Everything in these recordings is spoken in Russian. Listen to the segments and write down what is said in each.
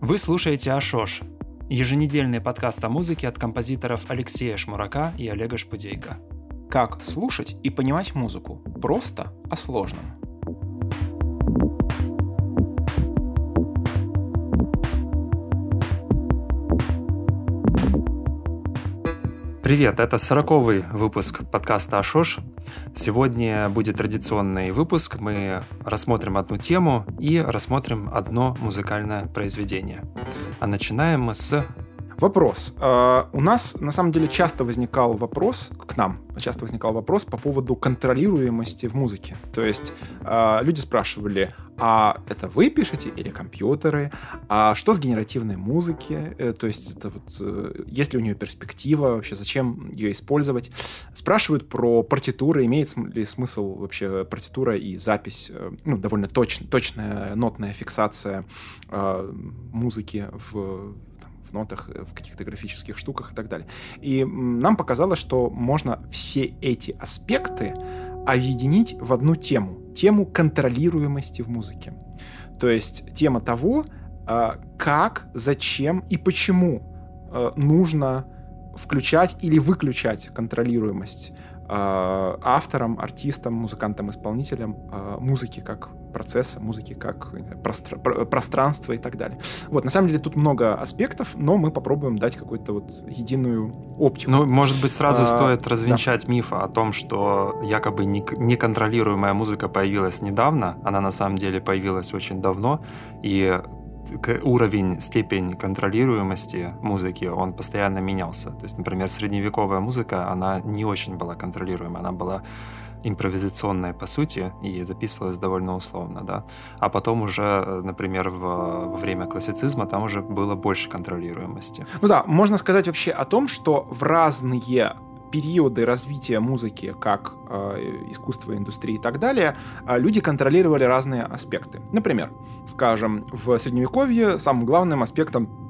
Вы слушаете Ашош, еженедельный подкаст о музыке от композиторов Алексея Шмурака и Олега Шпудейко. Как слушать и понимать музыку просто о сложном. Привет, это сороковый выпуск подкаста Ашош. Сегодня будет традиционный выпуск. Мы рассмотрим одну тему и рассмотрим одно музыкальное произведение. А начинаем мы с Вопрос. Uh, у нас на самом деле часто возникал вопрос, к нам часто возникал вопрос по поводу контролируемости в музыке. То есть uh, люди спрашивали, а это вы пишете или компьютеры? А что с генеративной музыки? Э, то есть это вот, э, есть ли у нее перспектива вообще, зачем ее использовать? Спрашивают про партитуры, имеет ли смысл вообще партитура и запись, э, ну, довольно точ, точная нотная фиксация э, музыки в в нотах, в каких-то графических штуках и так далее. И нам показалось, что можно все эти аспекты объединить в одну тему. Тему контролируемости в музыке. То есть тема того, а, как, зачем и почему э, нужно включать или выключать контролируемость а, авторам, артистам, музыкантам, исполнителям музыки как процесса, музыки как простр... пространства и так далее. Вот, на самом деле тут много аспектов, но мы попробуем дать какую-то вот единую оптику. Ну, может быть, сразу а, стоит развенчать да. миф о том, что якобы неконтролируемая музыка появилась недавно, она на самом деле появилась очень давно, и уровень, степень контролируемости музыки, он постоянно менялся. То есть, например, средневековая музыка, она не очень была контролируемая, она была импровизационная по сути и записывалась довольно условно, да. А потом уже, например, в, во время классицизма там уже было больше контролируемости. Ну да, можно сказать вообще о том, что в разные периоды развития музыки как э, искусства, индустрии и так далее, э, люди контролировали разные аспекты. Например, скажем, в Средневековье самым главным аспектом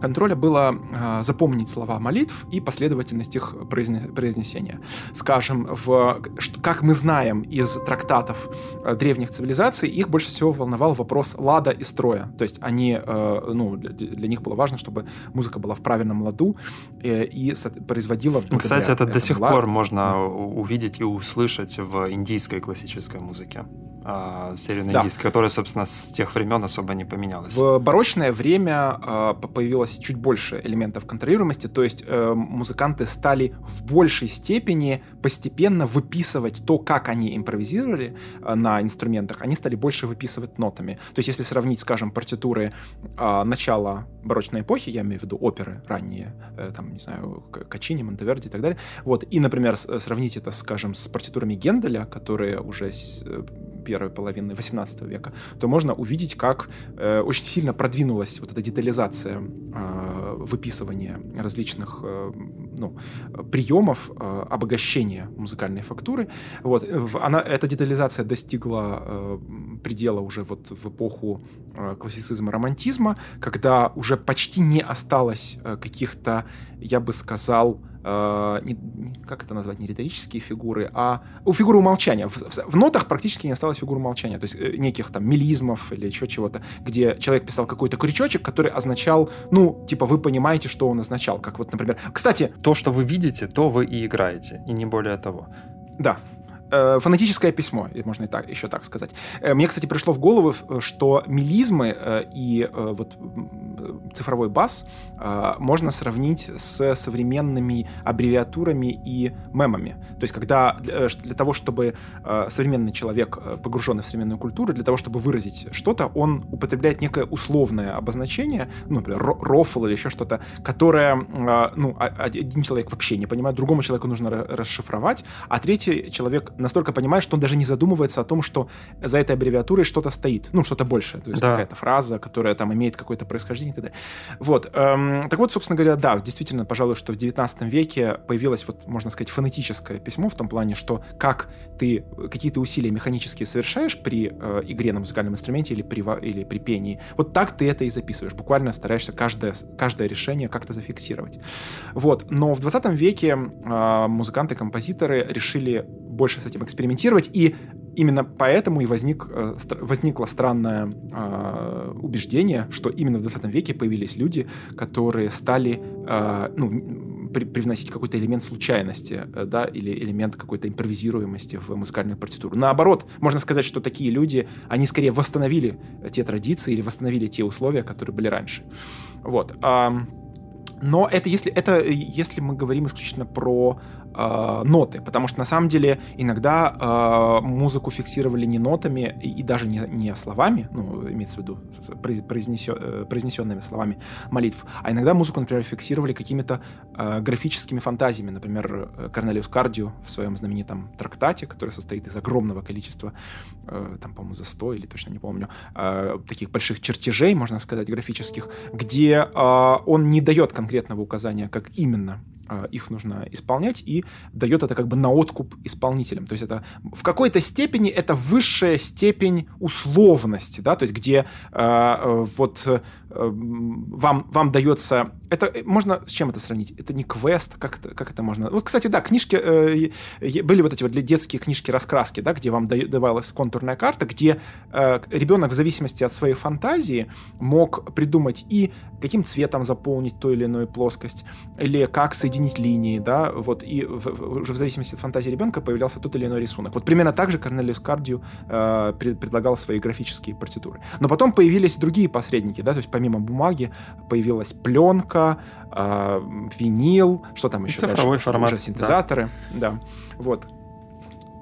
контроля было э, запомнить слова молитв и последовательность их произнесения. Скажем, в, как мы знаем из трактатов э, древних цивилизаций, их больше всего волновал вопрос лада и строя. То есть они, э, ну, для, для них было важно, чтобы музыка была в правильном ладу э, и производила... Ну, кстати, это до сих лад... пор можно увидеть и услышать в индийской классической музыке э, северноиндийской, да. которая, собственно, с тех времен особо не поменялась. В барочное время э, появилось чуть больше элементов контролируемости, то есть э, музыканты стали в большей степени постепенно выписывать то, как они импровизировали э, на инструментах, они стали больше выписывать нотами. То есть если сравнить, скажем, партитуры э, начала барочной эпохи, я имею в виду оперы ранние, э, там, не знаю, Качини, Монтеверди и так далее, вот, и, например, сравнить это, скажем, с партитурами Генделя, которые уже э, первой половины 18 века, то можно увидеть, как э, очень сильно продвинулась вот эта детализация э, выписывания различных э, ну, приемов э, обогащения музыкальной фактуры. Вот, она, эта детализация достигла э, предела уже вот в эпоху э, классицизма, романтизма, когда уже почти не осталось э, каких-то, я бы сказал, э, не, как это назвать, не риторические фигуры, а у фигуры умолчания. В, в, в нотах практически не осталось фигуры умолчания, то есть э, неких там мелизмов или еще чего-то, где человек писал какой-то крючочек, который означал, ну, типа, вы понимаете, что он означал. Как вот, например, кстати... То, что вы видите, то вы и играете, и не более того. Да, э, фонетическое письмо, можно и так, еще так сказать. Э, мне, кстати, пришло в голову, что мелизмы э, и э, вот цифровой бас э, можно сравнить с современными аббревиатурами и мемами. То есть, когда для, э, для того, чтобы э, современный человек, э, погруженный в современную культуру, для того, чтобы выразить что-то, он употребляет некое условное обозначение, ну, например, рофл или еще что-то, которое, э, ну, один человек вообще не понимает, другому человеку нужно расшифровать, а третий человек настолько понимает, что он даже не задумывается о том, что за этой аббревиатурой что-то стоит, ну, что-то большее, то есть да. какая-то фраза, которая там имеет какое-то происхождение и так далее. Вот. Эм, так вот, собственно говоря, да, действительно, пожалуй, что в 19 веке появилось, вот, можно сказать, фонетическое письмо в том плане, что как ты какие-то усилия механические совершаешь при э, игре на музыкальном инструменте или при, или при пении, вот так ты это и записываешь. Буквально стараешься каждое, каждое решение как-то зафиксировать. Вот. Но в 20 веке э, музыканты, композиторы решили больше с этим экспериментировать, и именно поэтому и возник, э, возникло странное э, убеждение, что именно в 20 веке появились люди, которые стали э, ну, при, привносить какой-то элемент случайности, э, да, или элемент какой-то импровизируемости в музыкальную партитуру. Наоборот, можно сказать, что такие люди, они скорее восстановили те традиции или восстановили те условия, которые были раньше. Вот. Но это если, это если мы говорим исключительно про э, ноты, потому что на самом деле иногда э, музыку фиксировали не нотами и, и даже не, не словами, ну, имеется в виду произнесё, э, произнесенными словами молитв, а иногда музыку, например, фиксировали какими-то э, графическими фантазиями. Например, Корнелиус Кардио в своем знаменитом трактате, который состоит из огромного количества, э, там, по-моему, за 100 или точно не помню, э, таких больших чертежей, можно сказать, графических, где э, он не дает конкретного указания, как именно их нужно исполнять, и дает это как бы на откуп исполнителям. То есть это в какой-то степени это высшая степень условности, да, то есть где э, вот э, вам, вам дается... Это можно с чем это сравнить? Это не квест, как это, как это можно... Вот, кстати, да, книжки, э, были вот эти вот для детские книжки-раскраски, да, где вам давалась контурная карта, где э, ребенок в зависимости от своей фантазии мог придумать и каким цветом заполнить ту или иную плоскость, или как соединить соединить линии, да, вот, и в, в, уже в зависимости от фантазии ребенка появлялся тот или иной рисунок. Вот примерно так же Корнелиус Кардио э, пред, предлагал свои графические партитуры. Но потом появились другие посредники, да, то есть помимо бумаги появилась пленка, э, винил, что там еще? Цифровой дальше? формат. Уже синтезаторы, да. да. Вот.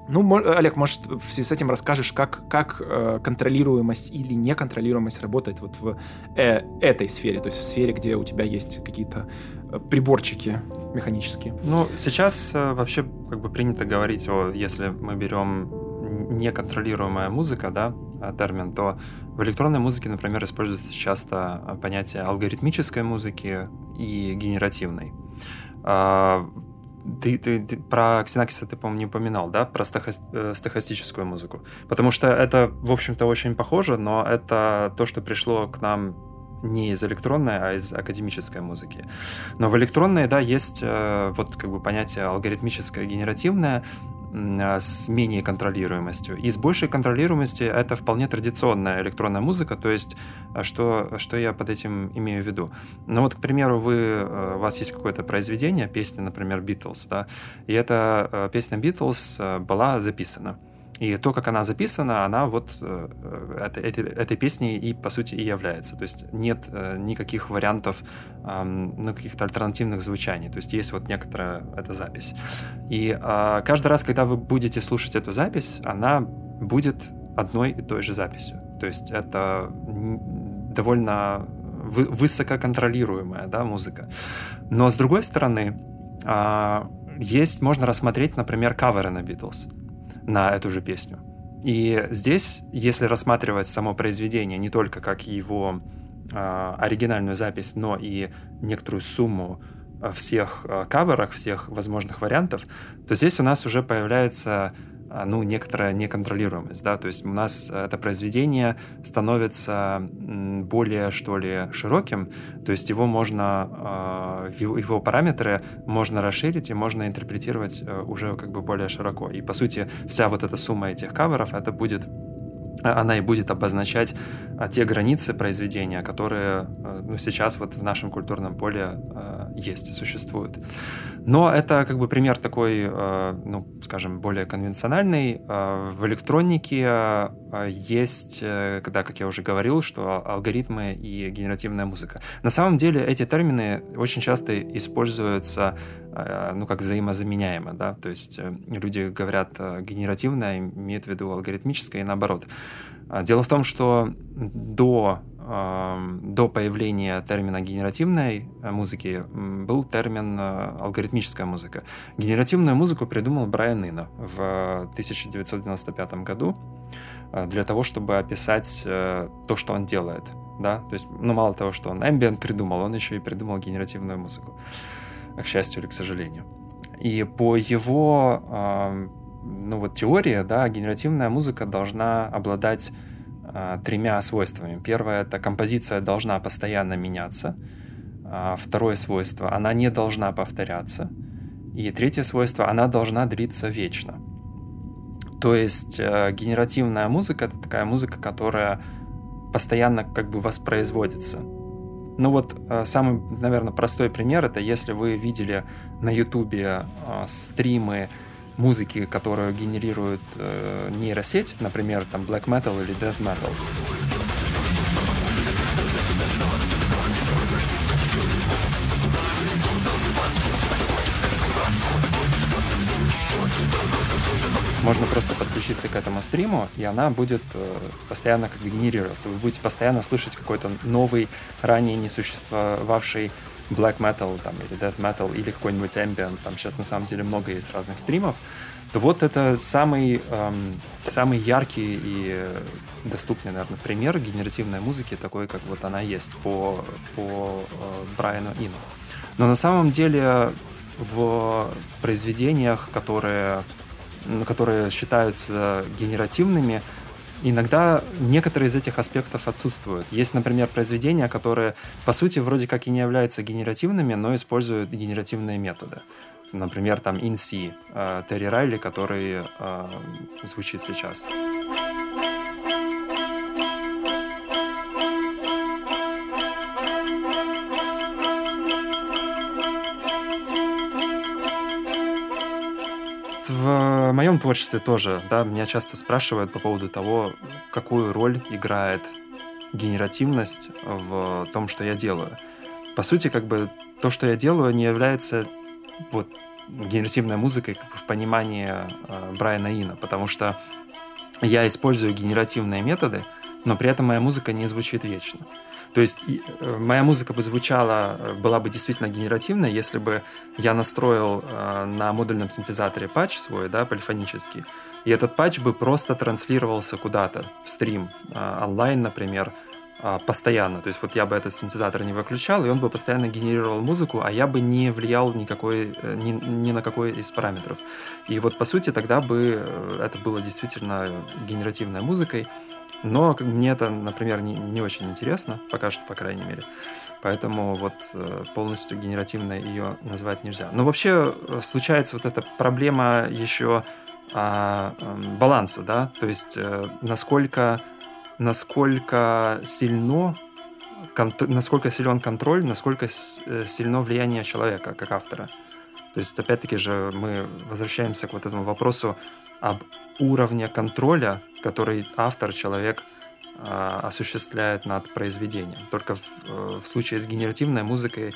Ну, Олег, может, в связи с этим расскажешь, как, как э, контролируемость или неконтролируемость работает вот в э, этой сфере, то есть в сфере, где у тебя есть какие-то э, приборчики механические. Ну, сейчас э, вообще как бы принято говорить о, если мы берем неконтролируемая музыка, да, э, термин, то в электронной музыке, например, используется часто э, понятие алгоритмической музыки и генеративной. А, ты, ты, ты про Ксенакиса ты, по-моему, не упоминал, да? Про стахо, э, стахастическую музыку. Потому что это, в общем-то, очень похоже, но это то, что пришло к нам не из электронной, а из академической музыки. Но в электронной, да, есть э, вот как бы понятие алгоритмическое, генеративное, а, с менее контролируемостью. И с большей контролируемостью это вполне традиционная электронная музыка, то есть а, что, что я под этим имею в виду? Ну вот, к примеру, вы, э, у вас есть какое-то произведение, песня, например, Beatles, да, и эта э, песня Beatles э, была записана. И то, как она записана, она вот э, это, этой, этой песней и, по сути, и является. То есть нет э, никаких вариантов, э, ну, каких-то альтернативных звучаний. То есть есть вот некоторая эта запись. И э, каждый раз, когда вы будете слушать эту запись, она будет одной и той же записью. То есть это довольно вы, высококонтролируемая да, музыка. Но с другой стороны, э, есть, можно рассмотреть, например, каверы на Битлз на эту же песню. И здесь, если рассматривать само произведение не только как его э, оригинальную запись, но и некоторую сумму всех э, каверах, всех возможных вариантов, то здесь у нас уже появляется а, ну, некоторая неконтролируемость, да, то есть у нас это произведение становится более, что ли, широким, то есть его можно, а, его параметры можно расширить и можно интерпретировать э, уже как бы более широко. И, по сути, вся вот эта сумма этих каверов, это будет она и будет обозначать а, те границы произведения, которые ну, сейчас вот в нашем культурном поле есть и существуют. Но это как бы пример такой, э, ну, скажем, более конвенциональный. Э, в электронике э, есть, когда, как я уже говорил, что алгоритмы и генеративная музыка. На самом деле эти термины очень часто используются ну, как взаимозаменяемо, да, то есть люди говорят генеративное, имеют в виду алгоритмическое и наоборот. Дело в том, что до до появления термина генеративной э, музыки был термин э, алгоритмическая музыка. Генеративную музыку придумал Брайан Ино в 1995 году э, для того, чтобы описать то, что он делает. Да? То есть, ну, мало того, что он ambient придумал, он еще и придумал генеративную музыку. К счастью или к сожалению. И по его ну, вот, теории, да, генеративная музыка должна обладать а, тремя свойствами. Первое — это композиция должна постоянно меняться. А, второе свойство — она не должна повторяться. И третье свойство — она должна длиться вечно. То есть э, генеративная музыка — это такая музыка, которая постоянно как бы воспроизводится. Ну вот э, самый, наверное, простой пример — это если вы видели на Ютубе э, стримы музыки, которую генерирует э, нейросеть, например, там black metal или death metal. Можно просто подключиться к этому стриму, и она будет э, постоянно как бы генерироваться. Вы будете постоянно слышать какой-то новый, ранее не существовавший black metal там, или death metal или какой-нибудь ambient, там сейчас на самом деле много есть разных стримов, то вот это самый, эм, самый яркий и доступный, наверное, пример генеративной музыки, такой, как вот она есть по, по э, Брайану Ину. Но на самом деле в произведениях, которые которые считаются генеративными, иногда некоторые из этих аспектов отсутствуют. Есть, например, произведения, которые, по сути, вроде как и не являются генеративными, но используют генеративные методы. Например, там C, э, Терри Райли, который э, звучит сейчас. В моем творчестве тоже, да, меня часто спрашивают по поводу того, какую роль играет генеративность в том, что я делаю. По сути, как бы то, что я делаю, не является вот генеративной музыкой как бы, в понимании э, Брайана Ина, потому что я использую генеративные методы, но при этом моя музыка не звучит вечно. То есть э, моя музыка бы звучала, э, была бы действительно генеративной, если бы я настроил э, на модульном синтезаторе патч свой, да, полифонический, и этот патч бы просто транслировался куда-то в стрим, онлайн, например, постоянно. То есть вот я бы этот синтезатор не выключал, и он бы постоянно генерировал музыку, а я бы не влиял никакой, ни, ни на какой из параметров. И вот по сути тогда бы это было действительно генеративной музыкой, но мне это, например, не, не очень интересно, пока что, по крайней мере. Поэтому вот э, полностью генеративной ее назвать нельзя. Но вообще э, случается вот эта проблема еще а, эм, баланса, да, то есть э, насколько, насколько сильно насколько силен контроль, насколько сильно влияние человека как автора. То есть, опять-таки же, мы возвращаемся к вот этому вопросу об уровне контроля, который автор, человек э, осуществляет над произведением. Только в, э, в случае с генеративной музыкой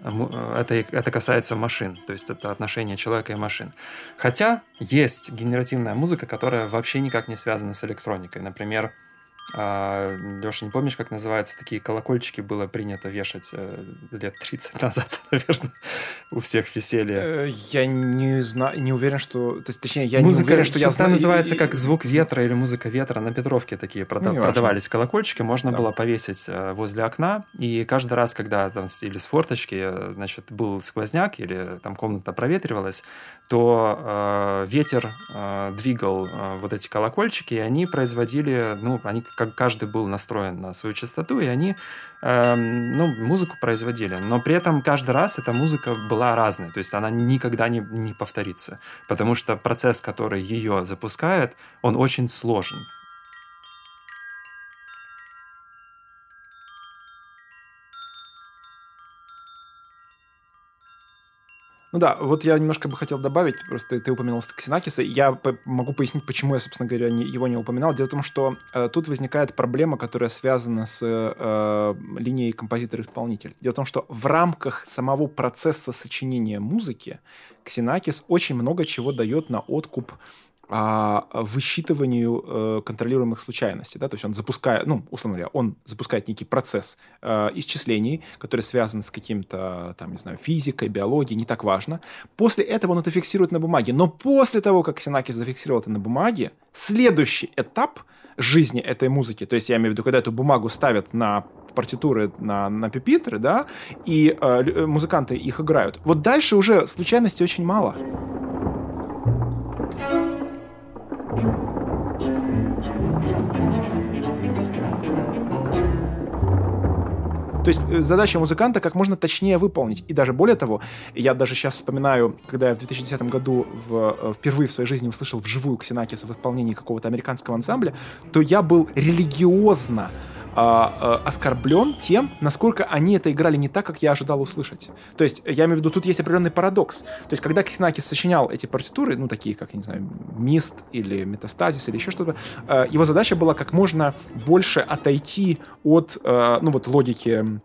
э, это, это касается машин, то есть это отношение человека и машин. Хотя есть генеративная музыка, которая вообще никак не связана с электроникой. Например, а, Леша, не помнишь, как называются такие колокольчики было принято вешать э, лет 30 назад, наверное, у всех веселье? Э, я не знаю, не уверен, что... Точнее, я музыка, не уверен, что я знаю. называется как звук ветра или музыка ветра. На Петровке такие прода- ну, продавались колокольчики, можно да. было повесить э, возле окна, и каждый раз, когда там или с форточки, значит, был сквозняк или там комната проветривалась, то э, ветер э, двигал э, вот эти колокольчики, и они производили, ну, они как каждый был настроен на свою частоту, и они э, ну, музыку производили. Но при этом каждый раз эта музыка была разной, то есть она никогда не, не повторится, потому что процесс, который ее запускает, он очень сложен. Ну да, вот я немножко бы хотел добавить, просто ты упомянул Ксенакиса, я могу пояснить, почему я, собственно говоря, не, его не упоминал. Дело в том, что э, тут возникает проблема, которая связана с э, линией композитор-исполнитель. Дело в том, что в рамках самого процесса сочинения музыки Ксенакис очень много чего дает на откуп высчитыванию э, контролируемых случайностей. Да? То есть он запускает, ну, условно говоря, он запускает некий процесс э, исчислений, который связан с каким-то, там, не знаю, физикой, биологией, не так важно. После этого он это фиксирует на бумаге. Но после того, как Синакис зафиксировал это на бумаге, следующий этап жизни этой музыки, то есть я имею в виду, когда эту бумагу ставят на партитуры на, на пепитры, да, и э, музыканты их играют. Вот дальше уже случайностей очень мало. То есть э, задача музыканта как можно точнее выполнить. И даже более того, я даже сейчас вспоминаю, когда я в 2010 году в, э, впервые в своей жизни услышал вживую Ксенакиса в исполнении какого-то американского ансамбля, то я был религиозно а, а, оскорблен тем, насколько они это играли не так, как я ожидал услышать. То есть, я имею в виду, тут есть определенный парадокс. То есть, когда Ксенакис сочинял эти партитуры, ну, такие, как, я не знаю, Мист или Метастазис или еще что-то, э, его задача была как можно больше отойти от, э, ну, вот, логики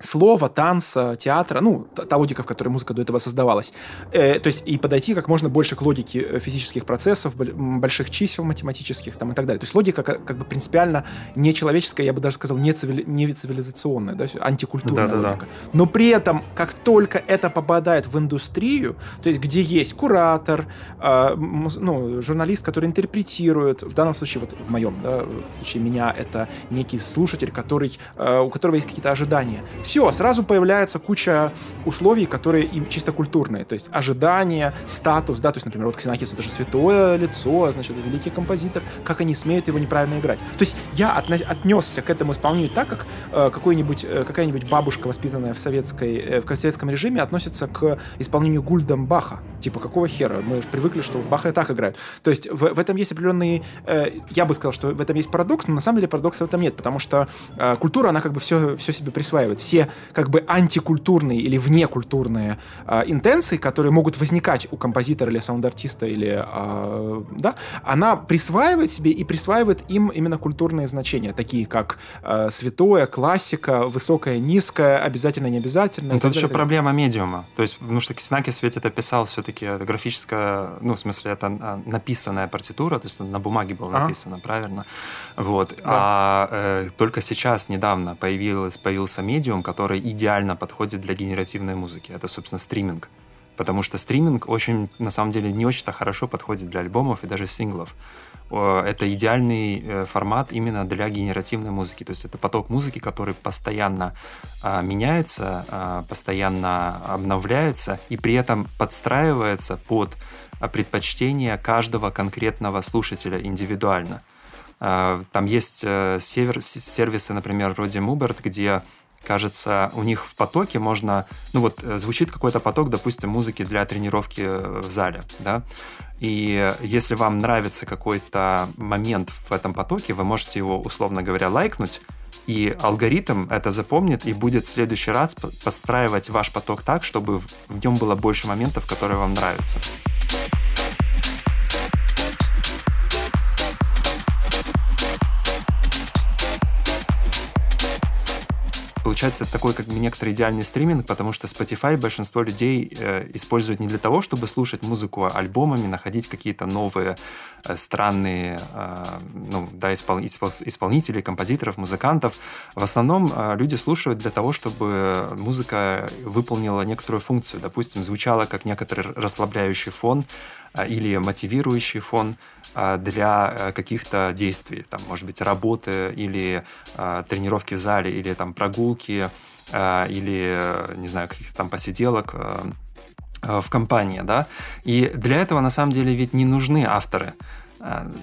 слова, танца, театра, ну, та, логика, в которой музыка до этого создавалась. Э, то есть и подойти как можно больше к логике э, физических процессов, больших чисел математических там, и так далее. То есть логика как, как бы принципиально не человеческая, я бы даже сказал, не, цивили, не цивилизационная, да, антикультурная да, логика. Да, да. Но при этом, как только это попадает в индустрию, то есть где есть куратор, э, ну, журналист, который интерпретирует, в данном случае, вот в моем, да, в случае меня, это некий слушатель, который, э, у которого есть какие-то ожидания все, сразу появляется куча условий, которые им чисто культурные, то есть ожидания, статус, да, то есть, например, вот Ксенакис это же святое лицо, значит, великий композитор, как они смеют его неправильно играть. То есть я отна- отнесся к этому исполнению так, как э, какой-нибудь, э, какая-нибудь бабушка, воспитанная в, советской, э, в советском режиме, относится к исполнению Гульдам Баха. Типа, какого хера? Мы привыкли, что Баха и так играют. То есть в, в этом есть определенные... Э, я бы сказал, что в этом есть парадокс, но на самом деле парадокса в этом нет, потому что э, культура, она как бы все, все себе присваивает. Все как бы антикультурные или внекультурные э, интенции, которые могут возникать у композитора или саунд-артиста, или, э, да, она присваивает себе и присваивает им именно культурные значения, такие как э, святое, классика, высокое, низкое, обязательно, не обязательно. Это еще проблема медиума. То есть, потому что Киснаки ведь это писал все-таки графическая, ну, в смысле, это написанная партитура, то есть на бумаге было написано, ага. правильно? Вот. Да. А э, только сейчас, недавно, появилось, появился медиум, который идеально подходит для генеративной музыки. Это, собственно, стриминг. Потому что стриминг очень, на самом деле, не очень-то хорошо подходит для альбомов и даже синглов. Это идеальный э, формат именно для генеративной музыки. То есть это поток музыки, который постоянно а, меняется, а, постоянно обновляется и при этом подстраивается под предпочтение каждого конкретного слушателя индивидуально. А, там есть э, сервисы, например, вроде Mubert, где кажется, у них в потоке можно, ну вот э, звучит какой-то поток, допустим, музыки для тренировки э, в зале, да, и если вам нравится какой-то момент в этом потоке, вы можете его, условно говоря, лайкнуть, и алгоритм это запомнит и будет в следующий раз подстраивать ваш поток так, чтобы в нем было больше моментов, которые вам нравятся. Получается такой как бы некоторый идеальный стриминг, потому что Spotify большинство людей э, используют не для того, чтобы слушать музыку альбомами, находить какие-то новые э, странные э, ну, да, испол, испол, исполнителей, композиторов, музыкантов. В основном э, люди слушают для того, чтобы музыка выполнила некоторую функцию. Допустим, звучала как некоторый расслабляющий фон, а, или мотивирующий фон а, для э, каких-то действий, там, может быть, работы или а, тренировки в зале, или там прогулки, или, не знаю, каких-то там посиделок в компании, да. И для этого, на самом деле, ведь не нужны авторы.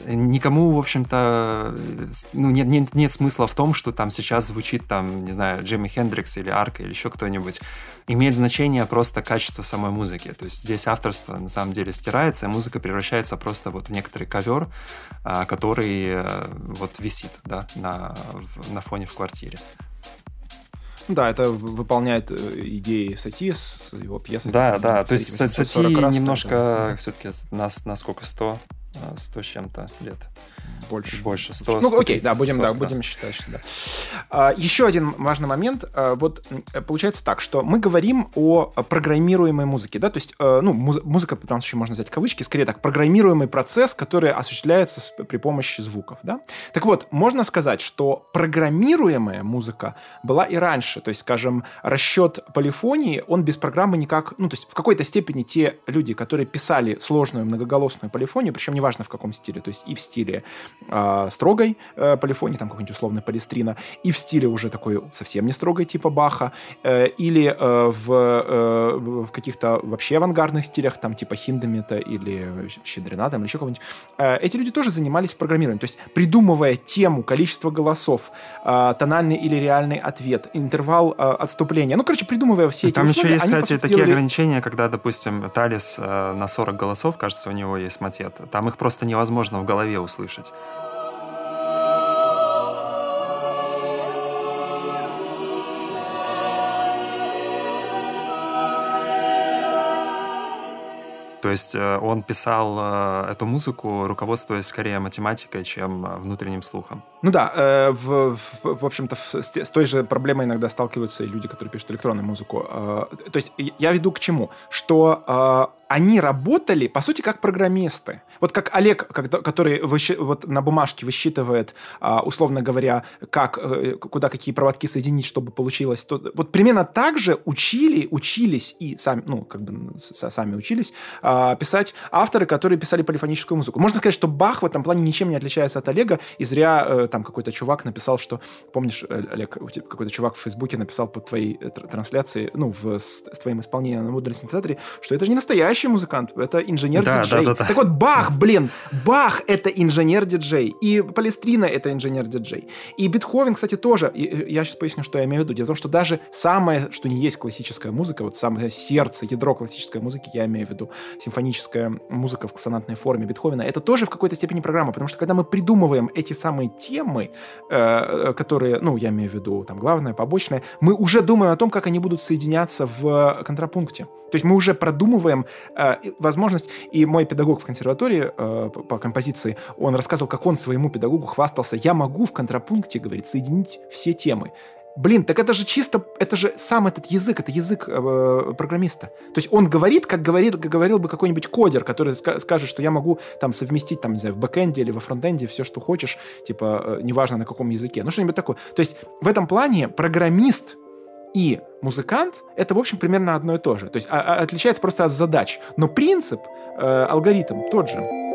Никому, в общем-то, ну, нет, нет, нет смысла в том, что там сейчас звучит, там, не знаю, Джимми Хендрикс или Арка или еще кто-нибудь имеет значение просто качество самой музыки. То есть здесь авторство на самом деле стирается, и музыка превращается просто вот в некоторый ковер, а, который э, вот висит да, на, на фоне в квартире. Да, это выполняет э, идеи Сати с его пьесой. Да, да, то есть Сати немножко да. все-таки на, на сколько, 100, 100 с чем-то лет. Больше. Больше, 100, Ну, окей, да, будем, 40, да, будем считать, что да. А, еще один важный момент. А, вот получается так, что мы говорим о программируемой музыке, да, то есть, а, ну, муз- музыка, в данном случае можно взять кавычки, скорее так, программируемый процесс, который осуществляется с, при помощи звуков, да. Так вот, можно сказать, что программируемая музыка была и раньше, то есть, скажем, расчет полифонии, он без программы никак, ну, то есть, в какой-то степени те люди, которые писали сложную многоголосную полифонию, причем неважно в каком стиле, то есть и в стиле э, строгой э, полифонии, там какой-нибудь условный полистрина, и в стиле уже такой совсем не строгой, типа Баха, э, или э, в, э, в каких-то вообще авангардных стилях, там типа Хиндемета или Щедрина, там, или еще кого-нибудь. Э, эти люди тоже занимались программированием, то есть придумывая тему, количество голосов, э, тональный или реальный ответ, интервал э, отступления. Ну, короче, придумывая все эти Там условия, еще есть, кстати, такие делали... ограничения, когда, допустим, Талис э, на 40 голосов, кажется, у него есть матет. Там их просто невозможно в голове услышать. То есть э, он писал э, эту музыку, руководствуясь скорее математикой, чем э, внутренним слухом. Ну да, в, в, в общем-то, с, той же проблемой иногда сталкиваются и люди, которые пишут электронную музыку. То есть я веду к чему? Что они работали, по сути, как программисты. Вот как Олег, который вот на бумажке высчитывает, а, условно говоря, как, э, куда какие проводки соединить, чтобы получилось. Вот примерно так же учили, учились и сами, ну, как бы сами учились а, писать авторы, которые писали полифоническую музыку. Можно сказать, что Бах в этом плане ничем не отличается от Олега, и зря э, там какой-то чувак написал, что, помнишь, э, Олег, какой-то чувак в Фейсбуке написал под твоей трансляцией, ну, в, с, с твоим исполнением на модуле синтезаторе, что это же не настоящий настоящий мужикант, это инженер-диджей. Да, да, да, так вот, Бах, блин, Бах — это инженер-диджей, и Палестрина — это инженер-диджей. И Бетховен, кстати, тоже. И э, я сейчас поясню, что я имею в виду. Дело в том, что даже самое, что не есть классическая музыка, вот самое сердце, ядро классической музыки, я имею в виду симфоническая музыка в сонатной форме Бетховена, это тоже в какой-то степени программа, потому что когда мы придумываем эти самые темы, э, которые, ну, я имею в виду, там, главное, побочное, мы уже думаем о том, как они будут соединяться в контрапункте. То есть мы уже продумываем э, возможность, и мой педагог в консерватории э, по композиции, он рассказывал, как он своему педагогу хвастался, я могу в контрапункте, говорит, соединить все темы. Блин, так это же чисто, это же сам этот язык, это язык э, программиста. То есть он говорит, как говорит, как говорил бы какой-нибудь кодер, который ска- скажет, что я могу там совместить, там, не знаю, в бэкэнде или во фронтенде все, что хочешь, типа, э, неважно на каком языке, ну что-нибудь такое. То есть в этом плане программист и музыкант — это, в общем, примерно одно и то же. То есть а, а, отличается просто от задач. Но принцип, э, алгоритм тот же.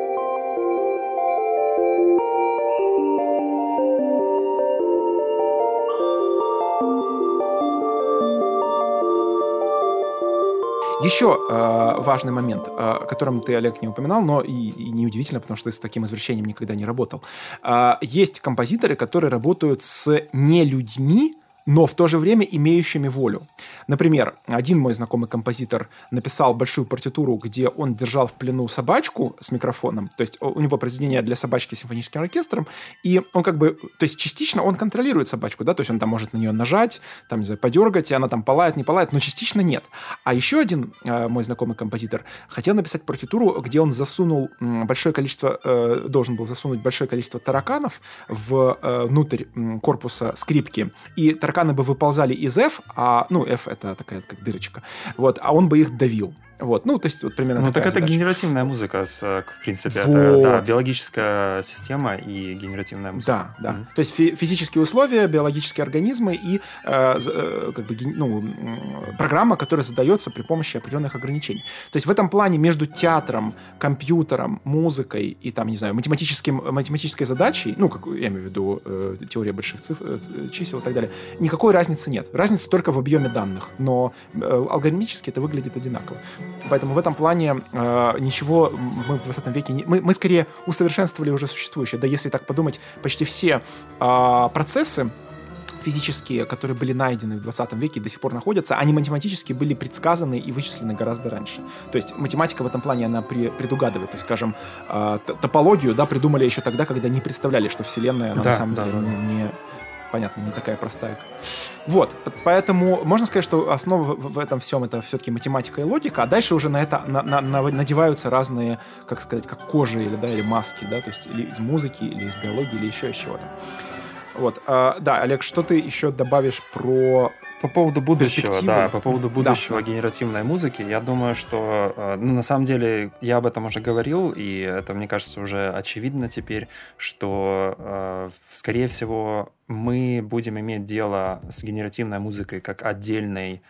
Еще э, важный момент, э, о котором ты, Олег, не упоминал, но и, и неудивительно, потому что ты с таким извращением никогда не работал. Э, есть композиторы, которые работают с не людьми, но в то же время имеющими волю. Например, один мой знакомый композитор написал большую партитуру, где он держал в плену собачку с микрофоном, то есть у него произведение для собачки с симфоническим оркестром, и он как бы, то есть частично он контролирует собачку, да, то есть он там может на нее нажать, там, не знаю, подергать, и она там палает, не палает, но частично нет. А еще один э, мой знакомый композитор хотел написать партитуру, где он засунул большое количество, э, должен был засунуть большое количество тараканов в, э, внутрь корпуса скрипки, и тараканы тараканы бы выползали из F, а, ну, F это такая как дырочка, вот, а он бы их давил. Вот, ну, то есть вот примерно Ну, так это задача. генеративная музыка, в принципе. Вот. Это да, биологическая система и генеративная музыка. Да, да. Mm-hmm. То есть фи- физические условия, биологические организмы и э, э, как бы, ну, программа, которая задается при помощи определенных ограничений. То есть в этом плане между театром, компьютером, музыкой и там, не знаю, математическим, математической задачей, ну, как я имею в виду э, теория больших цифр, э, чисел и так далее, никакой разницы нет. Разница только в объеме данных, но э, алгоритмически это выглядит одинаково. Поэтому в этом плане э, ничего мы в 20 веке... Не, мы, мы скорее усовершенствовали уже существующее. Да если так подумать, почти все э, процессы, физические, которые были найдены в 20 веке и до сих пор находятся, они математически были предсказаны и вычислены гораздо раньше. То есть математика в этом плане, она предугадывает. То есть, скажем, э, топологию да, придумали еще тогда, когда не представляли, что Вселенная она, да, на самом да, деле да. не понятно, не такая простая. Вот, поэтому можно сказать, что основа в этом всем это все-таки математика и логика, а дальше уже на это на, на, на, надеваются разные, как сказать, как кожи или, да, или маски, да, то есть или из музыки, или из биологии, или еще из чего-то. Вот, а, да, Олег, что ты еще добавишь про по поводу будущего, да, по поводу будущего да. генеративной музыки, я думаю, что, э, ну, на самом деле, я об этом уже говорил, и это, мне кажется, уже очевидно теперь, что, э, скорее всего, мы будем иметь дело с генеративной музыкой как отдельной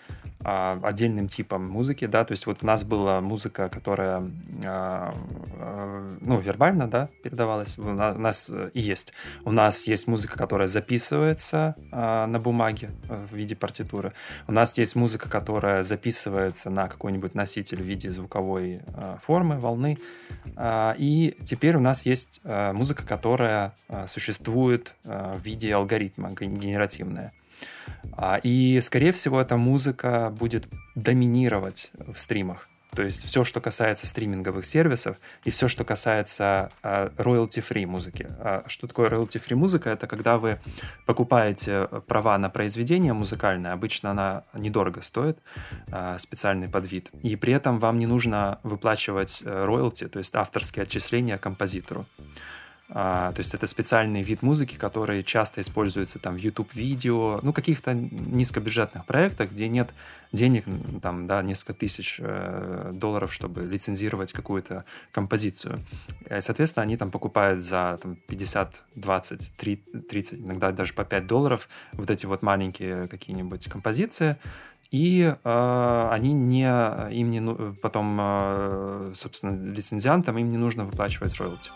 а, отдельным типом музыки, да, то есть вот у нас была музыка, которая, а, а, ну, вербально, да, передавалась, у нас и есть. У нас есть музыка, которая записывается на бумаге э, в виде партитуры. У нас есть музыка, которая записывается на какой-нибудь носитель в виде звуковой формы, волны. И теперь у нас есть музыка, которая существует в виде алгоритма генеративная. А, и, скорее всего, эта музыка будет доминировать в стримах. То есть все, что касается стриминговых сервисов и все, что касается uh, royalty-free музыки. Uh, что такое royalty-free музыка? Это когда вы покупаете права на произведение музыкальное, обычно она недорого стоит, специальный подвид, и при этом вам не нужно выплачивать роялти, то есть авторские отчисления композитору. А, то есть это специальный вид музыки, который часто используется там в YouTube-видео, ну, каких-то низкобюджетных проектах, где нет денег, там, да, несколько тысяч э, долларов, чтобы лицензировать какую-то композицию. И, соответственно, они там покупают за там, 50, 20, 30, иногда даже по 5 долларов вот эти вот маленькие какие-нибудь композиции, и э, они не, им не, потом, э, собственно, лицензиантам им не нужно выплачивать роялти.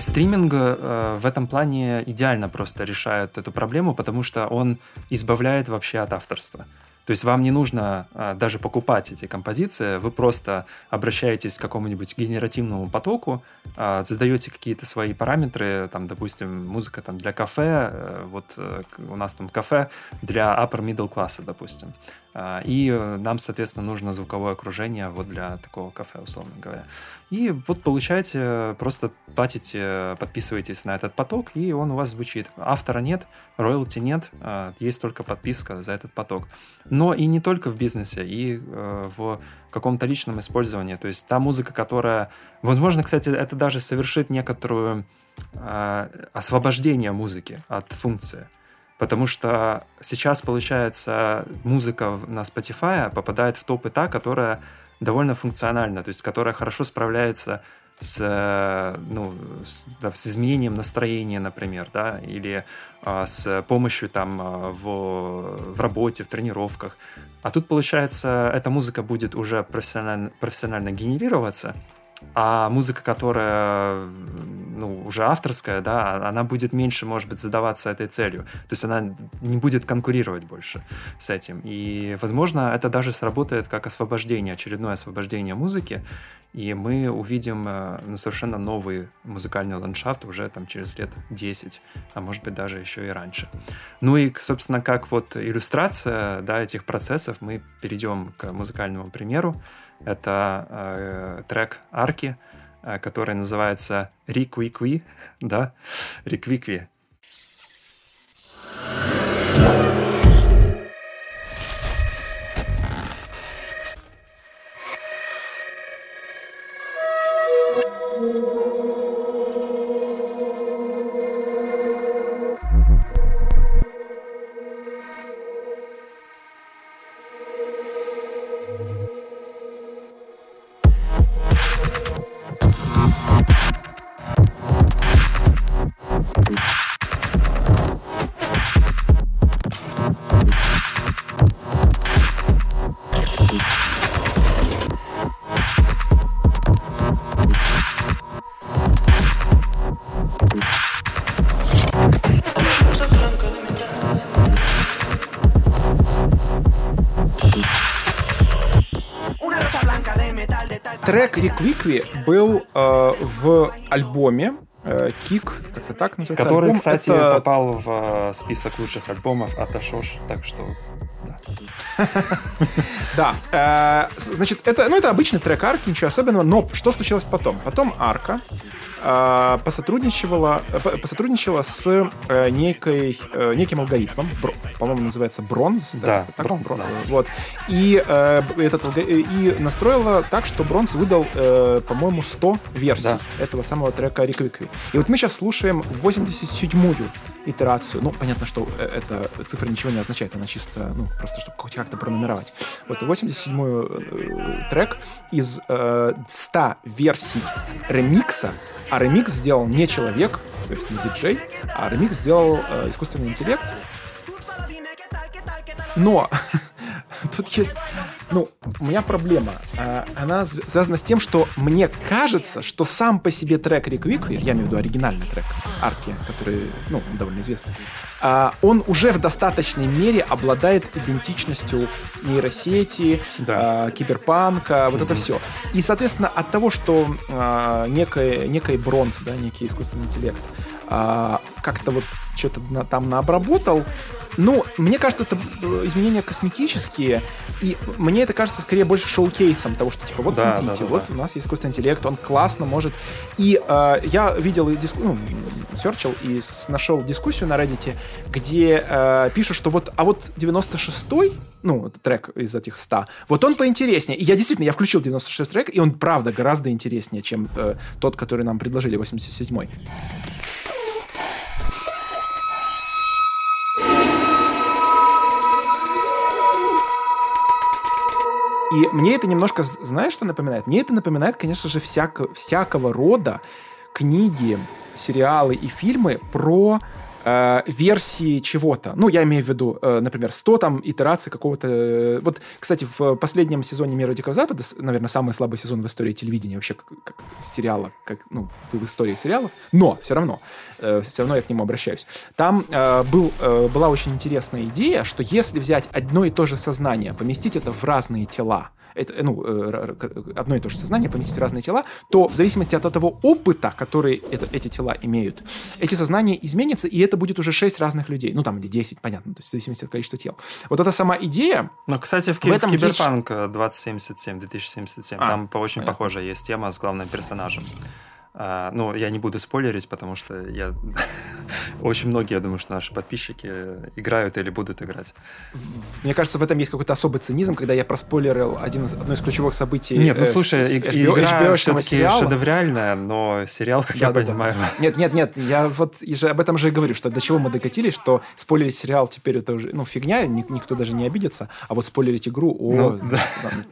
Стриминг э, в этом плане идеально просто решает эту проблему, потому что он избавляет вообще от авторства. То есть вам не нужно а, даже покупать эти композиции, вы просто обращаетесь к какому-нибудь генеративному потоку, а, задаете какие-то свои параметры, там, допустим, музыка там для кафе, э, вот у нас там кафе для upper middle класса, допустим. А, и нам, соответственно, нужно звуковое окружение вот для такого кафе, условно говоря. И вот получаете, просто платите, подписываетесь на этот поток, и он у вас звучит. Автора нет, роялти нет, а, есть только подписка за этот поток. Но и не только в бизнесе, и э, в каком-то личном использовании. То есть та музыка, которая... Возможно, кстати, это даже совершит некоторую а, освобождение музыки от функции. Потому что сейчас, получается, музыка на Spotify попадает в топы та, которая довольно функциональна, то есть которая хорошо справляется с, ну, с, да, с изменением настроения, например, да, или а, с помощью там а, в, в работе, в тренировках. А тут, получается, эта музыка будет уже профессионально, профессионально генерироваться, а музыка, которая ну, уже авторская, да, она будет меньше, может быть, задаваться этой целью. То есть она не будет конкурировать больше с этим. И, возможно, это даже сработает как освобождение, очередное освобождение музыки, и мы увидим э, ну, совершенно новый музыкальный ландшафт уже там через лет 10, а может быть даже еще и раньше. Ну и, собственно, как вот иллюстрация да, этих процессов, мы перейдем к музыкальному примеру. Это э, трек Арки, э, который называется Риквикви, да, Риквикви. Трек Реквикви был э, в альбоме э, Кик, как-то так называется. Который, альбом. кстати, Это... попал в э, список лучших альбомов от Ашош, так что да. Э, значит, это, ну, это обычный трек арки, ничего особенного, но что случилось потом? Потом арка э, посотрудничала, э, посотрудничала с некой, неким алгоритмом, по-моему, называется Бронз. Да, да Бронз, да. Вот. И, этот, и настроила так, что Бронз выдал, по-моему, 100 версий да. этого самого трека Реквикви. И вот мы сейчас слушаем 87-ю итерацию. Ну, понятно, что э, эта цифра ничего не означает, она чисто, ну, просто чтобы хоть как-то пронумеровать. Вот 87-й э, трек из э, 100 версий ремикса, а ремикс сделал не человек, то есть не диджей, а ремикс сделал э, искусственный интеллект. Но тут есть ну, у меня проблема. А, она связана с тем, что мне кажется, что сам по себе трек Requique, я имею в виду оригинальный трек Арки, который, ну, довольно известный, а, он уже в достаточной мере обладает идентичностью нейросети, да. А, киберпанка, вот mm-hmm. это все. И, соответственно, от того, что некий, некий бронз, да, некий искусственный интеллект, как-то вот что-то на, там наобработал. Ну, мне кажется, это э, изменения косметические, и мне это кажется скорее больше шоу-кейсом того, что типа вот да, смотрите, да, да, вот да. у нас есть искусственный интеллект, он классно может. И э, я видел диску, ну, серчил и нашел дискуссию на Reddit, где э, пишут, что вот, а вот 96-й, ну, трек из этих 100, вот он поинтереснее. И я действительно, я включил 96 трек, и он, правда, гораздо интереснее, чем э, тот, который нам предложили, 87-й. И мне это немножко, знаешь, что напоминает? Мне это напоминает, конечно же, всяко, всякого рода книги, сериалы и фильмы про э, версии чего-то. Ну, я имею в виду, э, например, 100 там итераций какого-то... Э, вот, кстати, в последнем сезоне «Мира Дикого Запада», наверное, самый слабый сезон в истории телевидения, вообще как, как сериала, как, ну, в истории сериалов, но все равно, э, все равно я к нему обращаюсь. Там э, был, э, была очень интересная идея, что если взять одно и то же сознание, поместить это в разные тела, это, ну, э, одно и то же сознание, поместить в разные тела, то в зависимости от того опыта, который это, эти тела имеют, эти сознания изменятся, и это будет уже 6 разных людей. Ну, там, или 10, понятно, то есть в зависимости от количества тел. Вот эта сама идея... Но, кстати, в, в, этом Киберпанк есть... 2077, 2077, а, там очень понятно. похожая есть тема с главным персонажем. А, ну, я не буду спойлерить, потому что я очень многие, я думаю, что наши подписчики играют или будут играть. Мне кажется, в этом есть какой-то особый цинизм, когда я проспойлерил один из, одно из ключевых событий. Нет, ну э, слушай, с, HBO, игра все-таки шедевральная, но сериал, как да, я да, понимаю. Да. Нет, нет, нет, я вот об этом же и говорю, что до чего мы докатились, что спойлерить сериал теперь это уже, ну, фигня, никто даже не обидится, а вот спойлерить игру, о, ну,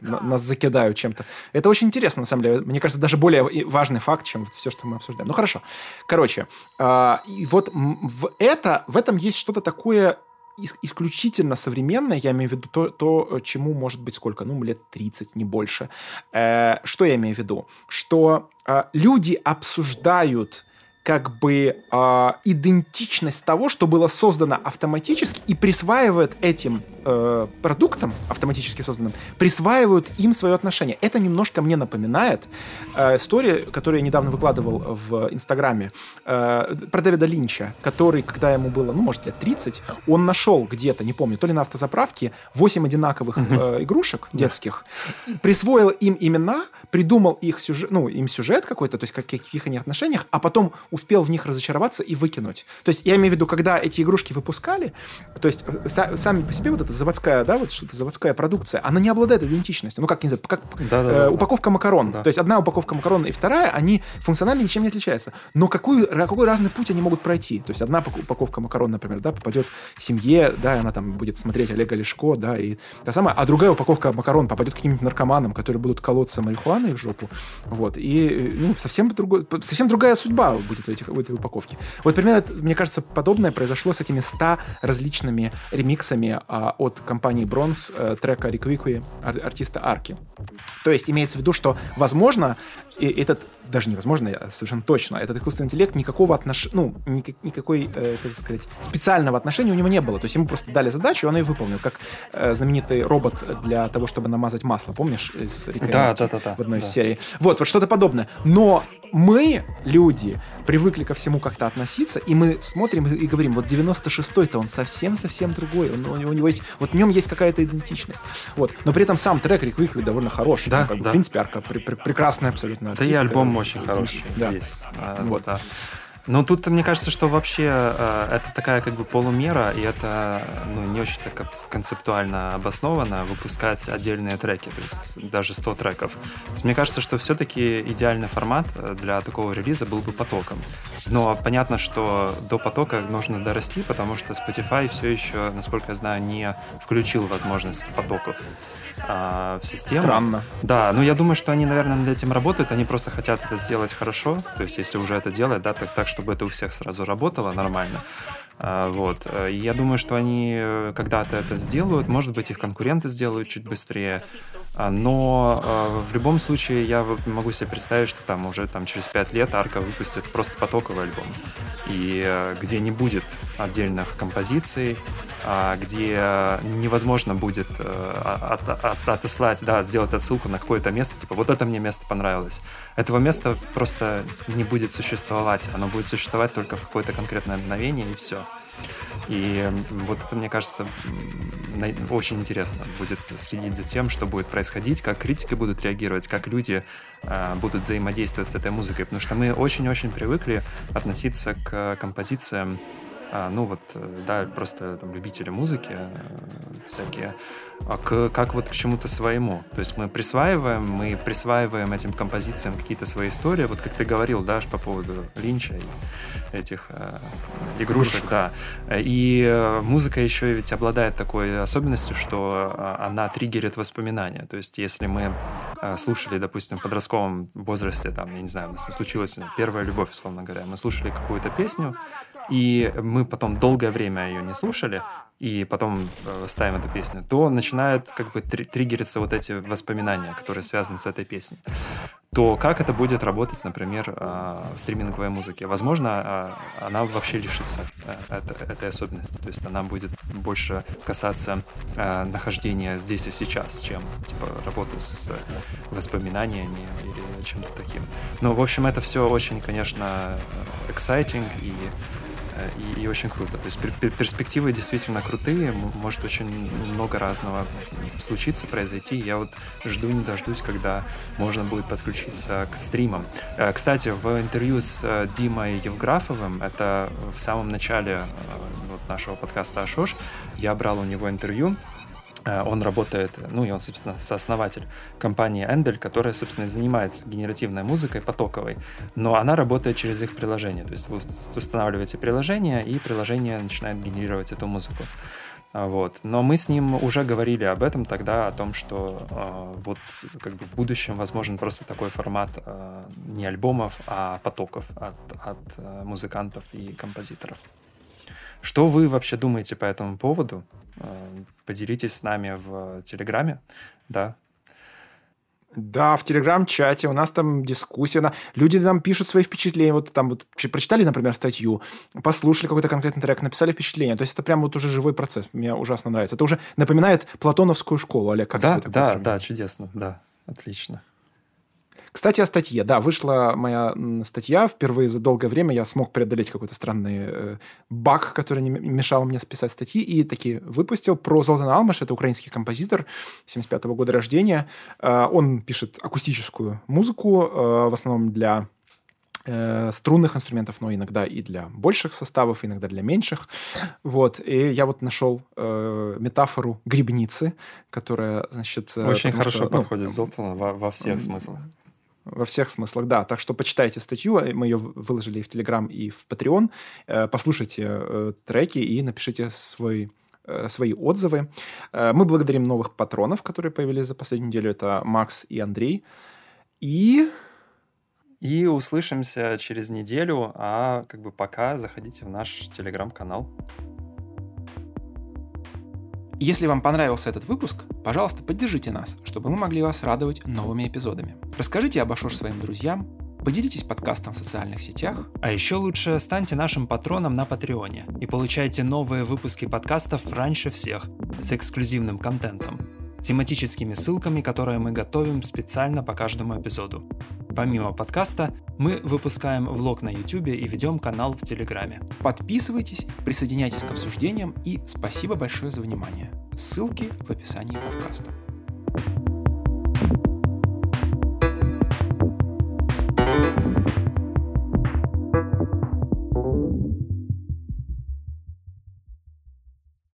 да. Нас закидают чем-то. Это очень интересно, на самом деле. Мне кажется, даже более важный факт, чем все, что мы обсуждаем. Ну хорошо. Короче, э, и вот в, это, в этом есть что-то такое исключительно современное, я имею в виду то, то чему может быть сколько, ну, лет 30, не больше. Э, что я имею в виду? Что э, люди обсуждают как бы э, идентичность того, что было создано автоматически, и присваивают этим э, продуктам, автоматически созданным, присваивают им свое отношение. Это немножко мне напоминает э, историю, которую я недавно выкладывал в Инстаграме, э, про Дэвида Линча, который, когда ему было, ну, может, лет 30, он нашел где-то, не помню, то ли на автозаправке, 8 одинаковых э, игрушек детских, присвоил им имена, придумал их сюжет, ну, им сюжет какой-то, то есть как, каких они отношениях, а потом успел в них разочароваться и выкинуть. То есть я имею в виду, когда эти игрушки выпускали, то есть э, сами по себе вот эта заводская, да, вот что-то заводская продукция, она не обладает идентичностью. Ну, как, не знаю, как да, да, э, упаковка макарон. Да. То есть одна упаковка макарон и вторая, они функционально ничем не отличаются. Но какой, какой разный путь они могут пройти? То есть одна упаковка макарон, например, да, попадет семье, да, и она там будет смотреть Олега Лешко, да, и та самая, а другая упаковка макарон попадет к каким-нибудь наркоманам, которые будут колоться марихуаной в жопу, вот, и, ну, совсем, другой, совсем другая судьба будет у, этих, у этой упаковки. Вот примерно, мне кажется, подобное произошло с этими 100 различными ремиксами а, от компании Bronze э, трека ар- артиста Арки. То есть имеется в виду, что, возможно, этот, даже невозможно, а совершенно точно, этот искусственный интеллект никакого отношения, ну, никак, никакой, э, как сказать, специального отношения у него не было. То есть ему просто дали задачу, и он ее выполнил, как э, знаменитый робот для того, чтобы намазать масло, помнишь, из Рика да, да, да, да, в одной да. из серий. Вот, вот что-то подобное. Но мы, люди, привыкли ко всему как-то относиться, и мы смотрим и говорим, вот 96-й-то он совсем-совсем другой, он, у, него, у него есть, вот в нем есть какая-то идентичность. Вот. Но при этом сам трек Рик довольно хороший. Да, ну, как да. В принципе, арка при, при, прекрасная абсолютно. Да и альбом очень хороший. Да. Есть. А, вот. Да. Ну, тут мне кажется, что вообще э, это такая как бы полумера, и это ну, не очень так концептуально обосновано выпускать отдельные треки, то есть даже 100 треков. То есть мне кажется, что все-таки идеальный формат э, для такого релиза был бы потоком. Но понятно, что до потока нужно дорасти, потому что Spotify все еще, насколько я знаю, не включил возможность потоков а, в систему. Странно. Да, ну я думаю, что они, наверное, над этим работают, они просто хотят это сделать хорошо, то есть если уже это делать, да, так, так чтобы это у всех сразу работало нормально. А, вот. Я думаю, что они э, когда-то это сделают, может быть, их конкуренты сделают чуть быстрее, но а, в любом случае я могу себе представить, что там уже там, через пять лет Арка выпустит просто потоковый альбом, и э, где не будет отдельных композиций, где невозможно будет э, от, от, отослать, да, сделать отсылку на какое-то место, типа вот это мне место понравилось. Этого места просто не будет существовать, оно будет существовать только в какое-то конкретное мгновение и все. И вот это, мне кажется, очень интересно будет следить за тем, что будет происходить, как критики будут реагировать, как люди э, будут взаимодействовать с этой музыкой, потому что мы очень-очень привыкли относиться к композициям а, ну вот, э, да, просто там любители музыки э, всякие, а к, как вот к чему-то своему. То есть мы присваиваем, мы присваиваем этим композициям какие-то свои истории, вот как ты говорил, да, по поводу Линча и этих э, игрушек, Игрушек. да. И э, музыка еще ведь обладает такой особенностью, что она триггерит воспоминания. То есть если мы слушали, допустим, в подростковом возрасте, там, я не знаю, у нас случилась первая любовь, условно говоря, мы слушали какую-то песню, и мы потом долгое время ее не слушали, и потом э, ставим эту песню, то начинают как бы три триггериться вот эти воспоминания, которые связаны с этой песней. То как это будет работать, например, э, в стриминговой музыке? Возможно, э, она вообще лишится э, это, этой особенности, то есть она будет больше касаться нахождения здесь и сейчас, чем типа работы с воспоминаниями или чем-то таким. Ну, в общем, это все очень, конечно, exciting и и, и очень круто. То есть перспективы действительно крутые, может очень много разного случиться, произойти. Я вот жду не дождусь, когда можно будет подключиться к стримам. Э, кстати, в интервью с э, Димой Евграфовым, это в самом начале э, нашего подкаста «Ашош», я брал у него интервью, он работает, ну и он, собственно, сооснователь компании Endelь, которая, собственно, занимается генеративной музыкой потоковой, но она работает через их приложение. То есть вы устанавливаете приложение, и приложение начинает генерировать эту музыку. А, вот. Но мы с ним уже говорили об этом тогда, о том, что э, вот как бы в будущем возможен просто такой формат э, не альбомов, а потоков от, от э, музыкантов и композиторов. Что вы вообще думаете по этому поводу? Э, поделитесь с нами в Телеграме, да, да, в телеграм-чате у нас там дискуссия. На... Люди нам пишут свои впечатления. Вот там вот прочитали, например, статью, послушали какой-то конкретный трек, написали впечатление. То есть это прям вот уже живой процесс. Мне ужасно нравится. Это уже напоминает платоновскую школу. Олег, как да, тебе Да, да, чудесно. Да, отлично. Кстати, о статье. Да, вышла моя статья. Впервые за долгое время я смог преодолеть какой-то странный э, баг, который не мешал мне списать статьи, и таки выпустил про Золтан Алмаш. Это украинский композитор 75 -го года рождения. Э, он пишет акустическую музыку, э, в основном для э, струнных инструментов, но иногда и для больших составов, иногда для меньших. Вот. И я вот нашел э, метафору грибницы, которая, значит... Э, Очень хорошо что, ну, подходит ну, Золтана во, во всех смыслах. Во всех смыслах, да. Так что почитайте статью, э, мы ее выложили и в Телеграм, и в Patreon. Э, послушайте э, треки и напишите свой свои отзывы. Мы благодарим новых патронов, которые появились за последнюю неделю. Это Макс и Андрей. И... И услышимся через неделю, а как бы пока заходите в наш телеграм-канал. Если вам понравился этот выпуск, пожалуйста, поддержите нас, чтобы мы могли вас радовать новыми эпизодами. Расскажите об Ашош своим друзьям, поделитесь подкастом в социальных сетях. А еще лучше станьте нашим патроном на Патреоне и получайте новые выпуски подкастов раньше всех с эксклюзивным контентом, тематическими ссылками, которые мы готовим специально по каждому эпизоду. Помимо подкаста, мы выпускаем влог на YouTube и ведем канал в Телеграме. Подписывайтесь, присоединяйтесь к обсуждениям и спасибо большое за внимание. Ссылки в описании подкаста.